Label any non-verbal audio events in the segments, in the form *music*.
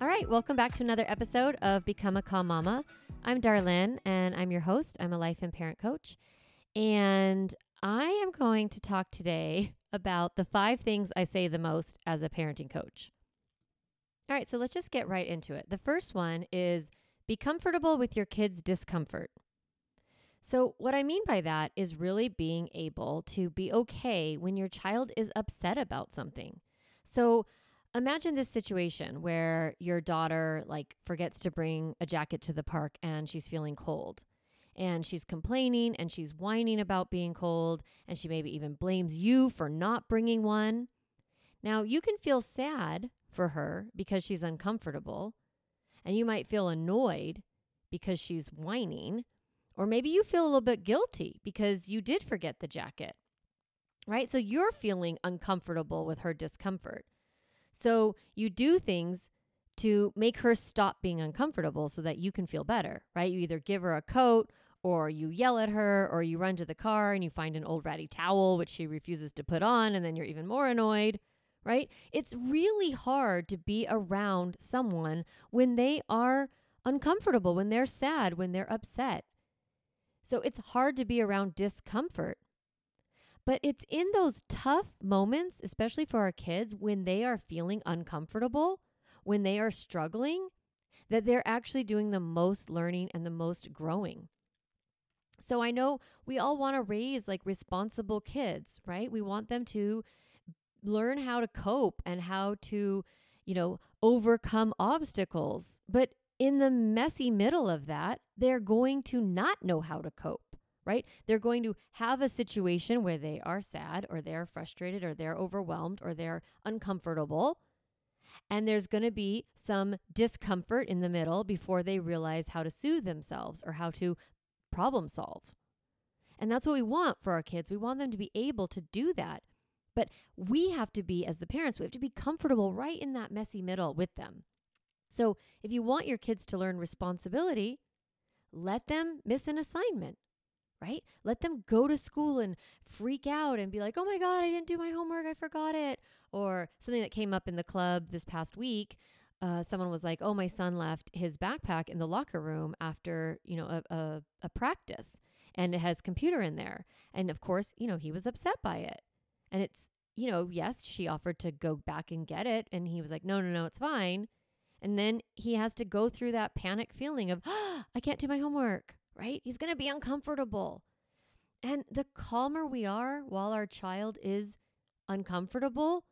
All right, welcome back to another episode of Become a Calm Mama. I'm Darlene and I'm your host. I'm a life and parent coach. And I am going to talk today about the five things I say the most as a parenting coach. All right, so let's just get right into it. The first one is be comfortable with your kids' discomfort. So, what I mean by that is really being able to be okay when your child is upset about something. So, imagine this situation where your daughter like forgets to bring a jacket to the park and she's feeling cold and she's complaining and she's whining about being cold and she maybe even blames you for not bringing one. Now, you can feel sad for her because she's uncomfortable and you might feel annoyed because she's whining or maybe you feel a little bit guilty because you did forget the jacket. Right? So you're feeling uncomfortable with her discomfort. So you do things to make her stop being uncomfortable so that you can feel better, right? You either give her a coat or you yell at her or you run to the car and you find an old ratty towel which she refuses to put on and then you're even more annoyed, right? It's really hard to be around someone when they are uncomfortable, when they're sad, when they're upset. So it's hard to be around discomfort. But it's in those tough moments, especially for our kids, when they are feeling uncomfortable, when they are struggling, that they're actually doing the most learning and the most growing. So I know we all want to raise like responsible kids, right? We want them to learn how to cope and how to, you know, overcome obstacles. But in the messy middle of that, they're going to not know how to cope right? They're going to have a situation where they are sad or they're frustrated or they're overwhelmed or they're uncomfortable. And there's going to be some discomfort in the middle before they realize how to soothe themselves or how to problem solve. And that's what we want for our kids. We want them to be able to do that. But we have to be, as the parents, we have to be comfortable right in that messy middle with them. So if you want your kids to learn responsibility, let them miss an assignment right? Let them go to school and freak out and be like, oh my God, I didn't do my homework. I forgot it. Or something that came up in the club this past week. Uh, someone was like, oh, my son left his backpack in the locker room after, you know, a, a, a practice and it has computer in there. And of course, you know, he was upset by it. And it's, you know, yes, she offered to go back and get it. And he was like, no, no, no, it's fine. And then he has to go through that panic feeling of, oh, *gasps* I can't do my homework right? He's going to be uncomfortable. And the calmer we are while our child is uncomfortable,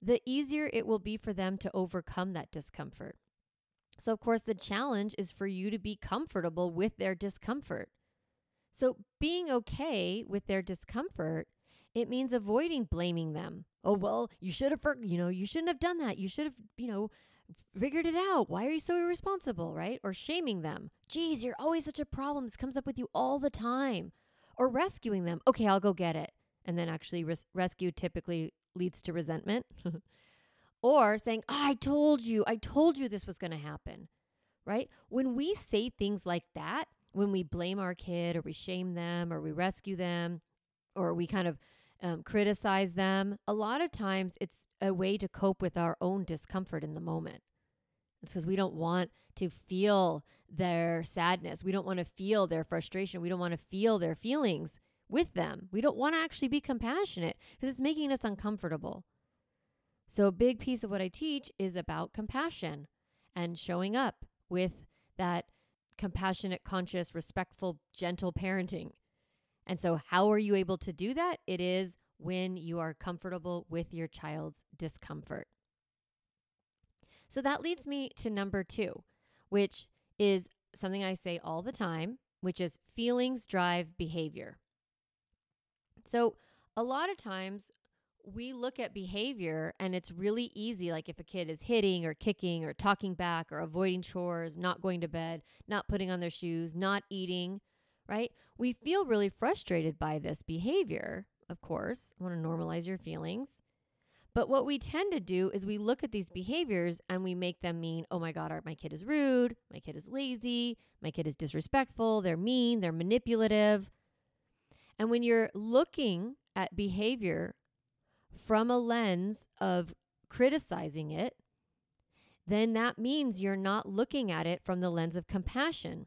the easier it will be for them to overcome that discomfort. So, of course, the challenge is for you to be comfortable with their discomfort. So, being okay with their discomfort, it means avoiding blaming them. Oh, well, you should have, you know, you shouldn't have done that. You should have, you know, figured it out. Why are you so irresponsible, right? Or shaming them. Geez, you're always such a problem. This comes up with you all the time. Or rescuing them. Okay, I'll go get it. And then actually, res- rescue typically leads to resentment. *laughs* or saying, oh, I told you, I told you this was going to happen, right? When we say things like that, when we blame our kid or we shame them or we rescue them or we kind of um, criticize them, a lot of times it's a way to cope with our own discomfort in the moment. It's because we don't want to feel their sadness. We don't want to feel their frustration. We don't want to feel their feelings with them. We don't want to actually be compassionate because it's making us uncomfortable. So, a big piece of what I teach is about compassion and showing up with that compassionate, conscious, respectful, gentle parenting. And so, how are you able to do that? It is when you are comfortable with your child's discomfort. So that leads me to number two, which is something I say all the time, which is feelings drive behavior. So a lot of times we look at behavior and it's really easy. Like if a kid is hitting or kicking or talking back or avoiding chores, not going to bed, not putting on their shoes, not eating, right? We feel really frustrated by this behavior of course. I want to normalize your feelings. But what we tend to do is we look at these behaviors and we make them mean, oh my God, my kid is rude, my kid is lazy, my kid is disrespectful, they're mean, they're manipulative. And when you're looking at behavior from a lens of criticizing it, then that means you're not looking at it from the lens of compassion.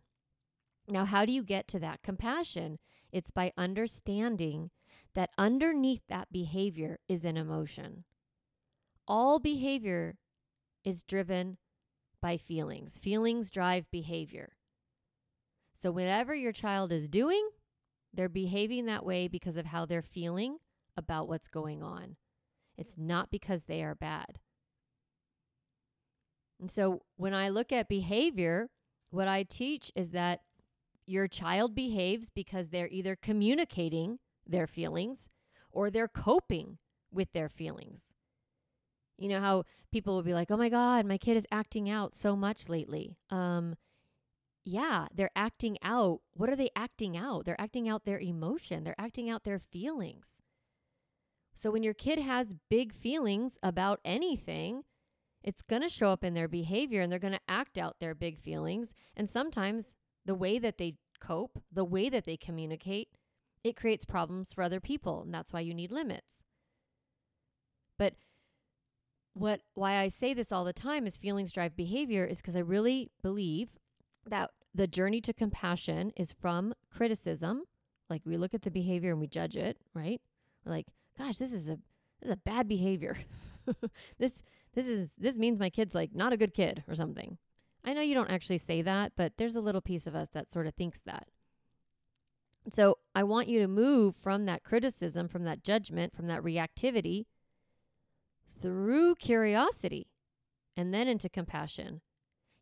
Now, how do you get to that compassion? It's by understanding that underneath that behavior is an emotion. All behavior is driven by feelings. Feelings drive behavior. So, whatever your child is doing, they're behaving that way because of how they're feeling about what's going on. It's not because they are bad. And so, when I look at behavior, what I teach is that your child behaves because they're either communicating their feelings or they're coping with their feelings. You know how people will be like, "Oh my god, my kid is acting out so much lately." Um yeah, they're acting out. What are they acting out? They're acting out their emotion. They're acting out their feelings. So when your kid has big feelings about anything, it's going to show up in their behavior and they're going to act out their big feelings. And sometimes the way that they cope, the way that they communicate, it creates problems for other people. And that's why you need limits. But what why I say this all the time is feelings drive behavior is because I really believe that the journey to compassion is from criticism. Like we look at the behavior and we judge it, right? We're like, gosh, this is a this is a bad behavior. *laughs* this this is this means my kid's like not a good kid or something. I know you don't actually say that, but there's a little piece of us that sort of thinks that. So I want you to move from that criticism, from that judgment, from that reactivity through curiosity and then into compassion.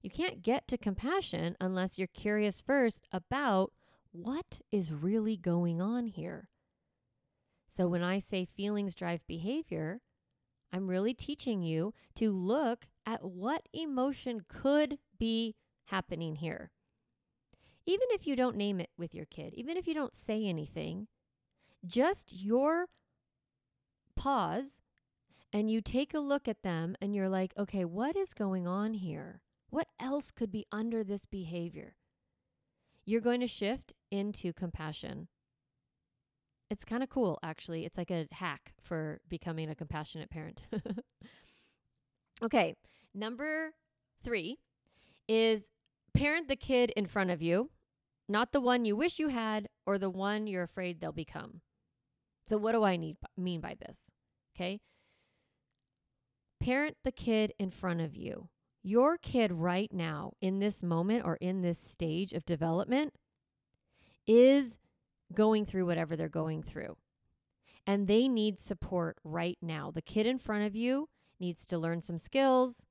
You can't get to compassion unless you're curious first about what is really going on here. So when I say feelings drive behavior, I'm really teaching you to look at what emotion could be happening here. Even if you don't name it with your kid, even if you don't say anything, just your pause and you take a look at them and you're like, okay, what is going on here? What else could be under this behavior? You're going to shift into compassion. It's kind of cool, actually. It's like a hack for becoming a compassionate parent. *laughs* okay, number three is parent the kid in front of you, not the one you wish you had or the one you're afraid they'll become. So, what do I need, mean by this? Okay. Parent the kid in front of you. Your kid right now, in this moment or in this stage of development, is going through whatever they're going through. And they need support right now. The kid in front of you needs to learn some skills,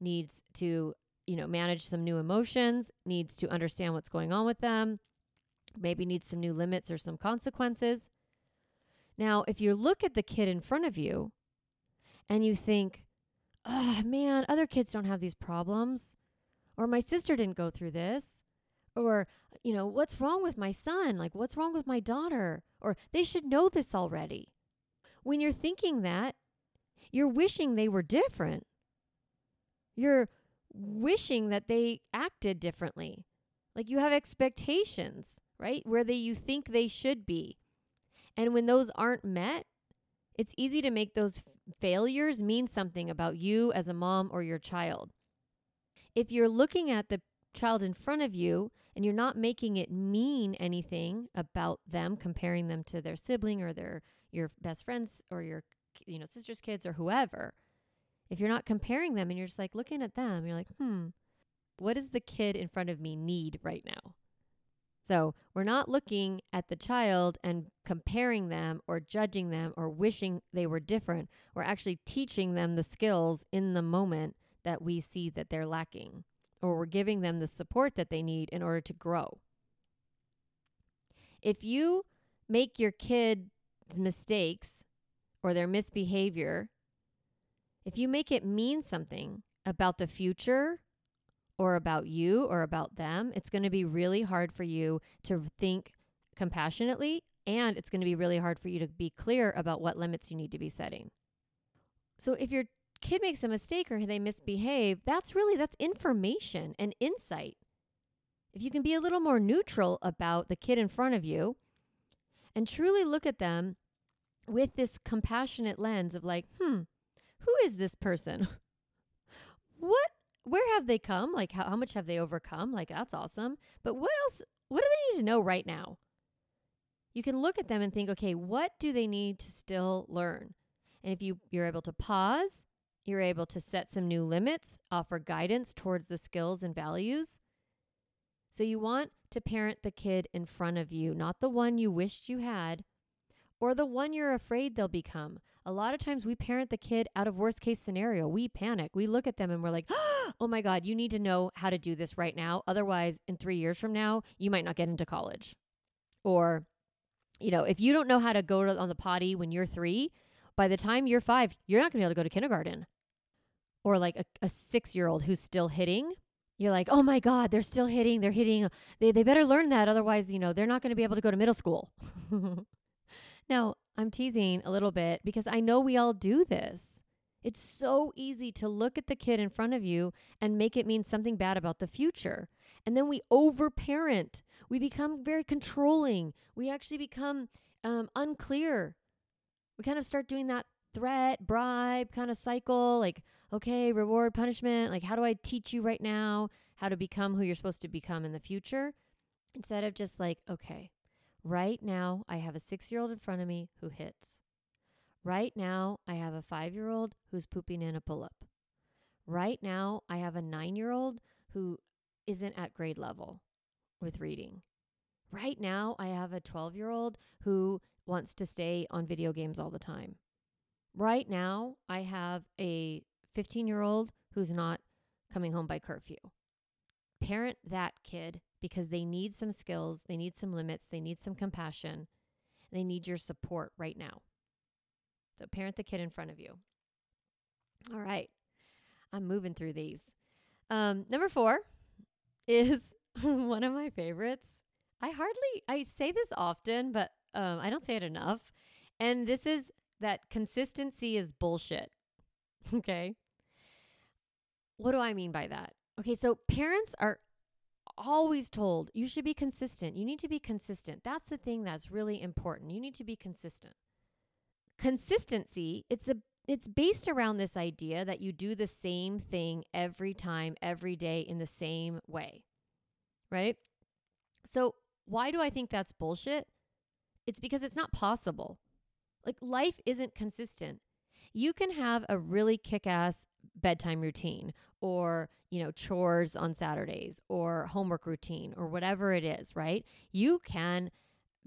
needs to, you know, manage some new emotions, needs to understand what's going on with them, maybe needs some new limits or some consequences. Now, if you look at the kid in front of you and you think, oh man, other kids don't have these problems, or my sister didn't go through this, or you know, what's wrong with my son? Like, what's wrong with my daughter? Or they should know this already. When you're thinking that, you're wishing they were different. You're wishing that they acted differently. Like you have expectations, right? Where they you think they should be. And when those aren't met, it's easy to make those failures mean something about you as a mom or your child. If you're looking at the child in front of you and you're not making it mean anything about them comparing them to their sibling or their your best friends or your you know sister's kids or whoever if you're not comparing them and you're just like looking at them you're like hmm what does the kid in front of me need right now so we're not looking at the child and comparing them or judging them or wishing they were different. We're actually teaching them the skills in the moment that we see that they're lacking or we're giving them the support that they need in order to grow. If you make your kid's mistakes or their misbehavior, if you make it mean something about the future or about you or about them, it's going to be really hard for you to think compassionately and it's going to be really hard for you to be clear about what limits you need to be setting. So if your kid makes a mistake or they misbehave, that's really that's information and insight. If you can be a little more neutral about the kid in front of you and truly look at them with this compassionate lens of like, hmm, who is this person? *laughs* What where have they come? Like, how, how much have they overcome? Like, that's awesome. But what else? What do they need to know right now? You can look at them and think, okay, what do they need to still learn? And if you, you're able to pause, you're able to set some new limits, offer guidance towards the skills and values. So you want to parent the kid in front of you, not the one you wished you had or the one you're afraid they'll become. A lot of times we parent the kid out of worst case scenario. We panic. We look at them and we're like, *gasps* "Oh my god, you need to know how to do this right now. Otherwise, in 3 years from now, you might not get into college." Or you know, if you don't know how to go to, on the potty when you're 3, by the time you're 5, you're not going to be able to go to kindergarten. Or like a, a 6-year-old who's still hitting, you're like, oh my God, they're still hitting. They're hitting. They, they better learn that. Otherwise, you know, they're not going to be able to go to middle school. *laughs* now, I'm teasing a little bit because I know we all do this. It's so easy to look at the kid in front of you and make it mean something bad about the future. And then we overparent. We become very controlling. We actually become um, unclear. We kind of start doing that threat, bribe kind of cycle like, okay, reward, punishment. Like, how do I teach you right now how to become who you're supposed to become in the future? Instead of just like, okay, right now I have a six year old in front of me who hits. Right now I have a five year old who's pooping in a pull up. Right now I have a nine year old who isn't at grade level with reading. Right now I have a 12 year old who wants to stay on video games all the time. Right now, I have a 15 year old who's not coming home by curfew. Parent that kid because they need some skills, they need some limits, they need some compassion, they need your support right now. So, parent the kid in front of you. All right, I'm moving through these. Um, number four *laughs* is *laughs* one of my favorites. I hardly I say this often, but um, I don't say it enough. And this is that consistency is bullshit. *laughs* Okay. What do I mean by that? Okay, so parents are always told you should be consistent. You need to be consistent. That's the thing that's really important. You need to be consistent. Consistency, it's a it's based around this idea that you do the same thing every time, every day in the same way. Right? So, why do I think that's bullshit? It's because it's not possible. Like life isn't consistent. You can have a really kick ass bedtime routine or, you know, chores on Saturdays or homework routine or whatever it is, right? You can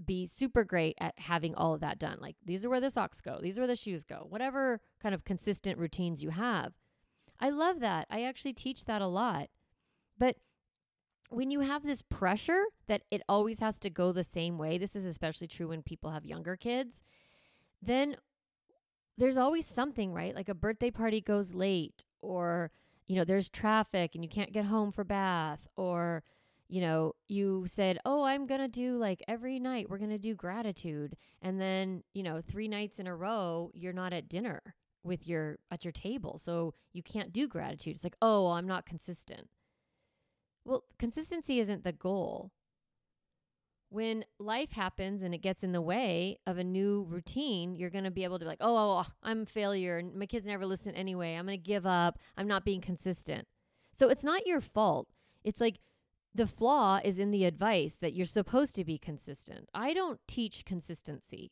be super great at having all of that done. Like these are where the socks go, these are where the shoes go, whatever kind of consistent routines you have. I love that. I actually teach that a lot. But when you have this pressure that it always has to go the same way, this is especially true when people have younger kids then there's always something, right? Like a birthday party goes late, or, you know, there's traffic and you can't get home for bath, or, you know, you said, Oh, I'm going to do like every night, we're going to do gratitude. And then, you know, three nights in a row, you're not at dinner with your at your table. So you can't do gratitude. It's like, oh, well, I'm not consistent. Well, consistency isn't the goal when life happens and it gets in the way of a new routine, you're going to be able to be like, oh, oh, oh, I'm a failure. My kids never listen anyway. I'm going to give up. I'm not being consistent. So it's not your fault. It's like the flaw is in the advice that you're supposed to be consistent. I don't teach consistency.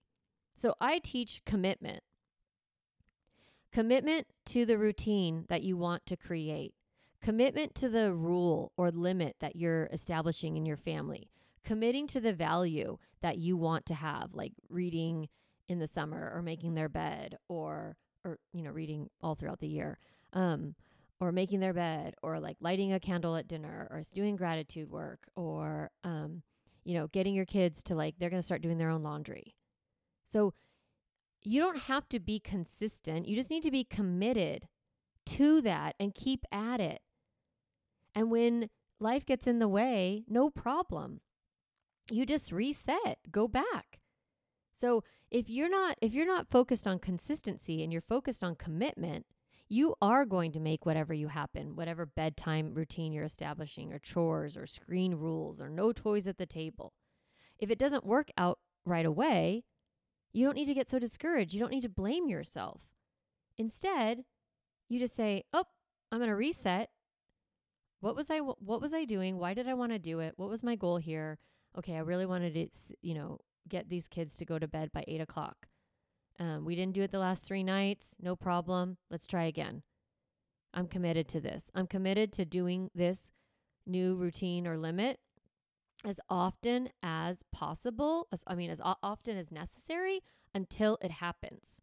So I teach commitment. Commitment to the routine that you want to create. Commitment to the rule or limit that you're establishing in your family committing to the value that you want to have, like reading in the summer or making their bed or or you know reading all throughout the year um or making their bed or like lighting a candle at dinner or doing gratitude work or um you know getting your kids to like they're going to start doing their own laundry. So you don't have to be consistent you just need to be committed to that and keep at it. And when life gets in the way no problem you just reset, go back. So if you're not if you're not focused on consistency and you're focused on commitment, you are going to make whatever you happen, whatever bedtime routine you're establishing or chores or screen rules or no toys at the table. If it doesn't work out right away, you don't need to get so discouraged. You don't need to blame yourself. Instead, you just say, "Oh, I'm going to reset What was I what was I doing? Why did I want to do it? What was my goal here? Okay, I really wanted to, you know, get these kids to go to bed by eight o'clock. Um, we didn't do it the last three nights. No problem. Let's try again. I'm committed to this. I'm committed to doing this new routine or limit as often as possible. As, I mean, as often as necessary until it happens.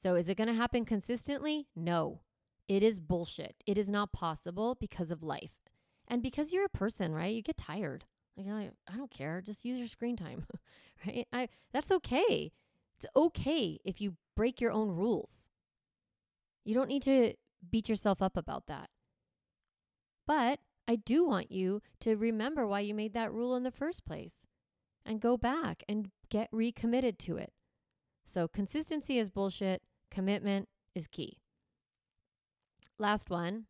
So, is it going to happen consistently? No. It is bullshit. It is not possible because of life. And because you're a person, right? You get tired. Like, I don't care. Just use your screen time, *laughs* right? I, that's okay. It's okay if you break your own rules. You don't need to beat yourself up about that. But I do want you to remember why you made that rule in the first place and go back and get recommitted to it. So, consistency is bullshit, commitment is key. Last one.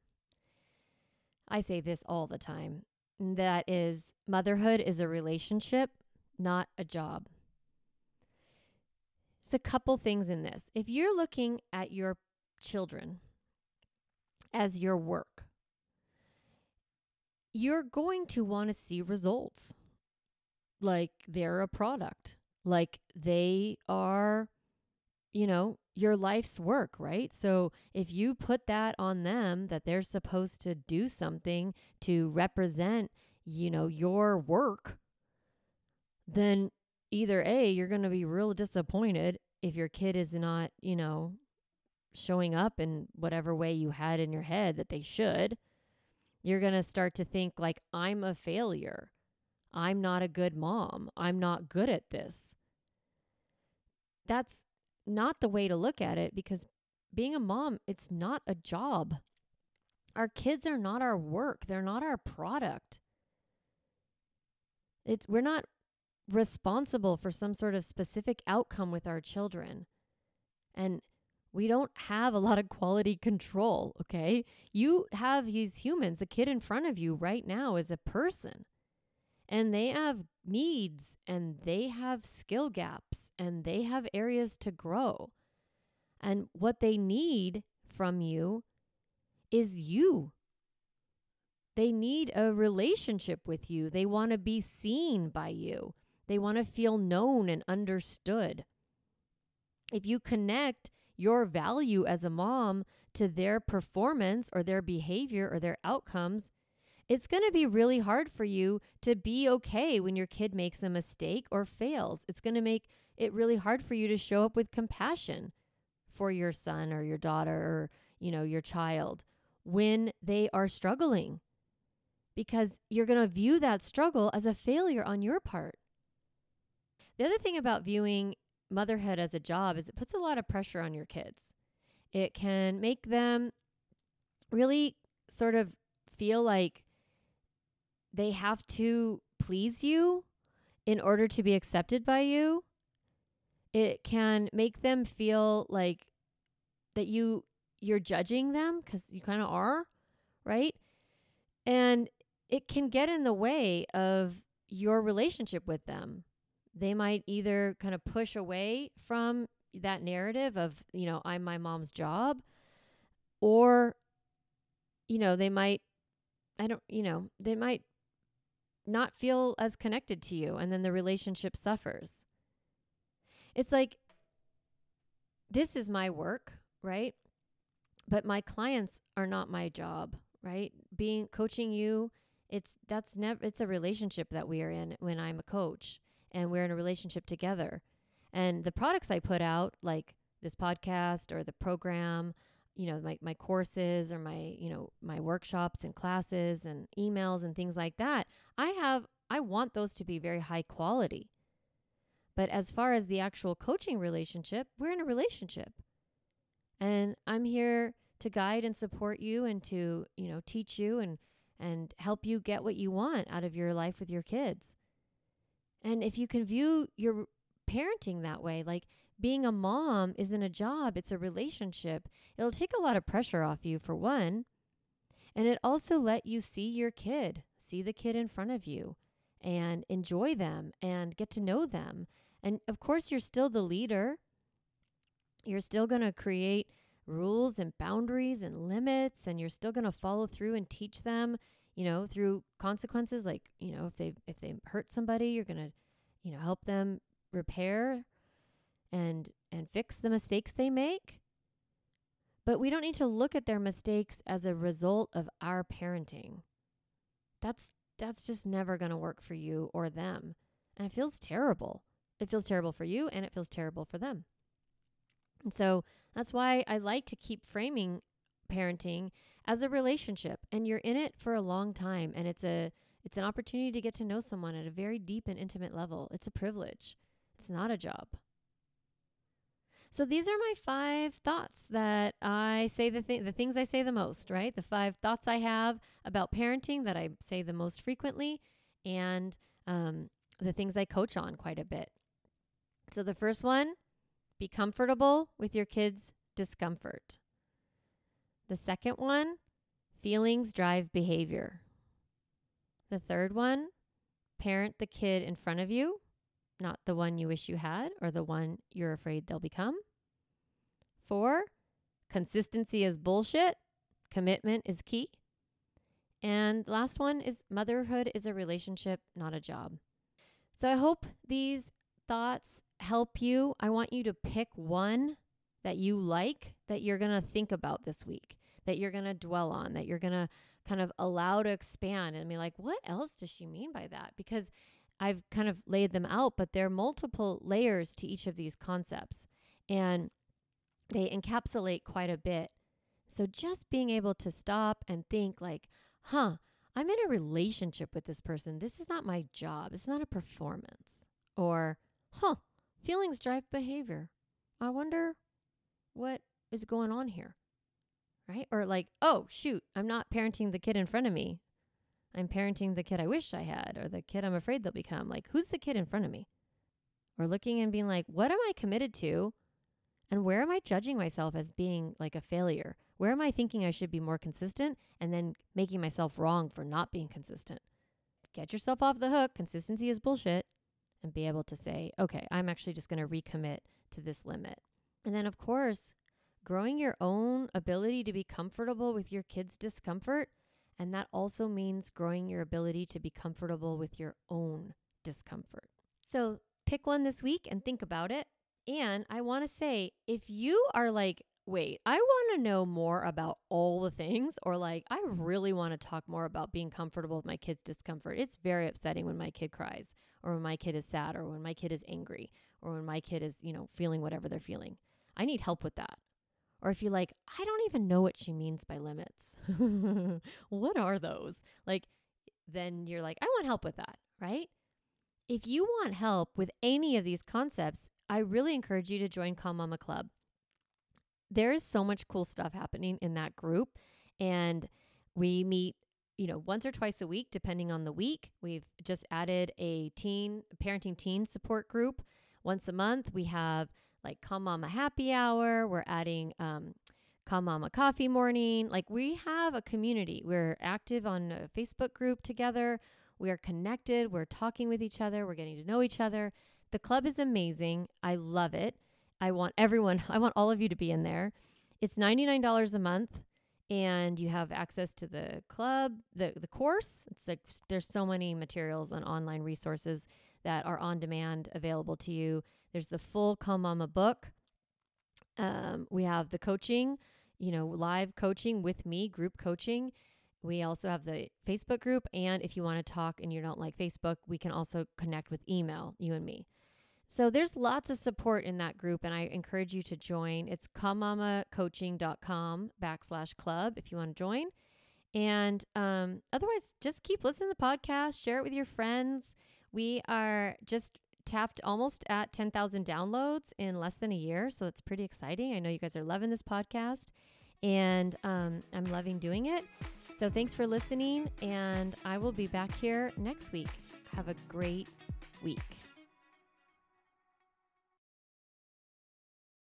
I say this all the time. That is motherhood is a relationship, not a job. There's a couple things in this. If you're looking at your children as your work, you're going to want to see results like they're a product, like they are, you know, your life's work, right? So if you put that on them that they're supposed to do something to represent, you know, your work, then either A, you're going to be real disappointed if your kid is not, you know, showing up in whatever way you had in your head that they should. You're going to start to think like I'm a failure. I'm not a good mom. I'm not good at this. That's not the way to look at it because being a mom, it's not a job. Our kids are not our work, they're not our product. It's we're not responsible for some sort of specific outcome with our children. And we don't have a lot of quality control, okay? You have these humans, the kid in front of you right now is a person. And they have needs and they have skill gaps and they have areas to grow. And what they need from you is you. They need a relationship with you. They want to be seen by you. They want to feel known and understood. If you connect your value as a mom to their performance or their behavior or their outcomes, it's going to be really hard for you to be okay when your kid makes a mistake or fails. It's going to make it really hard for you to show up with compassion for your son or your daughter or, you know, your child when they are struggling because you're going to view that struggle as a failure on your part. The other thing about viewing motherhood as a job is it puts a lot of pressure on your kids. It can make them really sort of feel like they have to please you in order to be accepted by you. It can make them feel like that you you're judging them cuz you kind of are, right? And it can get in the way of your relationship with them. They might either kind of push away from that narrative of, you know, I'm my mom's job or you know, they might I don't, you know, they might not feel as connected to you and then the relationship suffers. It's like this is my work, right? But my clients are not my job, right? Being coaching you, it's that's never it's a relationship that we are in when I'm a coach and we're in a relationship together. And the products I put out like this podcast or the program you know my, my courses or my you know my workshops and classes and emails and things like that i have i want those to be very high quality. But as far as the actual coaching relationship we're in a relationship. And i'm here to guide and support you and to you know teach you and and help you get what you want out of your life with your kids. And if you can view your parenting that way like being a mom isn't a job, it's a relationship. It'll take a lot of pressure off you, for one. And it also let you see your kid, see the kid in front of you, and enjoy them and get to know them. And of course, you're still the leader. You're still going to create rules and boundaries and limits and you're still going to follow through and teach them, you know, through consequences like, you know, if they if they hurt somebody, you're going to, you know, help them repair and and fix the mistakes they make. But we don't need to look at their mistakes as a result of our parenting. That's that's just never going to work for you or them. And it feels terrible. It feels terrible for you and it feels terrible for them. And so that's why I like to keep framing parenting as a relationship and you're in it for a long time and it's a it's an opportunity to get to know someone at a very deep and intimate level. It's a privilege. It's not a job. So these are my five thoughts that I say the th- the things I say the most, right? The five thoughts I have about parenting that I say the most frequently, and um, the things I coach on quite a bit. So the first one, be comfortable with your kids' discomfort. The second one, feelings drive behavior. The third one, parent the kid in front of you not the one you wish you had or the one you're afraid they'll become. Four, consistency is bullshit, commitment is key. And last one is motherhood is a relationship, not a job. So I hope these thoughts help you. I want you to pick one that you like that you're going to think about this week, that you're going to dwell on, that you're going to kind of allow to expand and be like, what else does she mean by that? Because I've kind of laid them out, but there are multiple layers to each of these concepts and they encapsulate quite a bit. So just being able to stop and think, like, huh, I'm in a relationship with this person. This is not my job, it's not a performance. Or, huh, feelings drive behavior. I wonder what is going on here. Right? Or like, oh, shoot, I'm not parenting the kid in front of me. I'm parenting the kid I wish I had or the kid I'm afraid they'll become. Like, who's the kid in front of me? Or looking and being like, what am I committed to? And where am I judging myself as being like a failure? Where am I thinking I should be more consistent and then making myself wrong for not being consistent? Get yourself off the hook. Consistency is bullshit. And be able to say, okay, I'm actually just going to recommit to this limit. And then, of course, growing your own ability to be comfortable with your kids' discomfort and that also means growing your ability to be comfortable with your own discomfort. So pick one this week and think about it. And I want to say if you are like, wait, I want to know more about all the things, or like, I really want to talk more about being comfortable with my kid's discomfort. It's very upsetting when my kid cries, or when my kid is sad, or when my kid is angry, or when my kid is, you know, feeling whatever they're feeling. I need help with that. Or if you're like, I don't even know what she means by limits. *laughs* what are those? Like, then you're like, I want help with that, right? If you want help with any of these concepts, I really encourage you to join Calm Mama Club. There is so much cool stuff happening in that group. And we meet, you know, once or twice a week, depending on the week. We've just added a teen, parenting teen support group. Once a month, we have like Calm Mama Happy Hour. We're adding um, Mama Coffee Morning. Like we have a community. We're active on a Facebook group together. We are connected. We're talking with each other. We're getting to know each other. The club is amazing. I love it. I want everyone, *laughs* I want all of you to be in there. It's $99 a month and you have access to the club, the the course. It's like there's so many materials and online resources that are on demand available to you. There's the full Calm Mama book. Um, we have the coaching, you know, live coaching with me, group coaching. We also have the Facebook group. And if you want to talk and you don't like Facebook, we can also connect with email, you and me. So there's lots of support in that group, and I encourage you to join. It's calmmamacoaching.com backslash club if you want to join. And um, otherwise, just keep listening to the podcast, share it with your friends. We are just tapped almost at 10,000 downloads in less than a year. So that's pretty exciting. I know you guys are loving this podcast and um, I'm loving doing it. So thanks for listening. And I will be back here next week. Have a great week.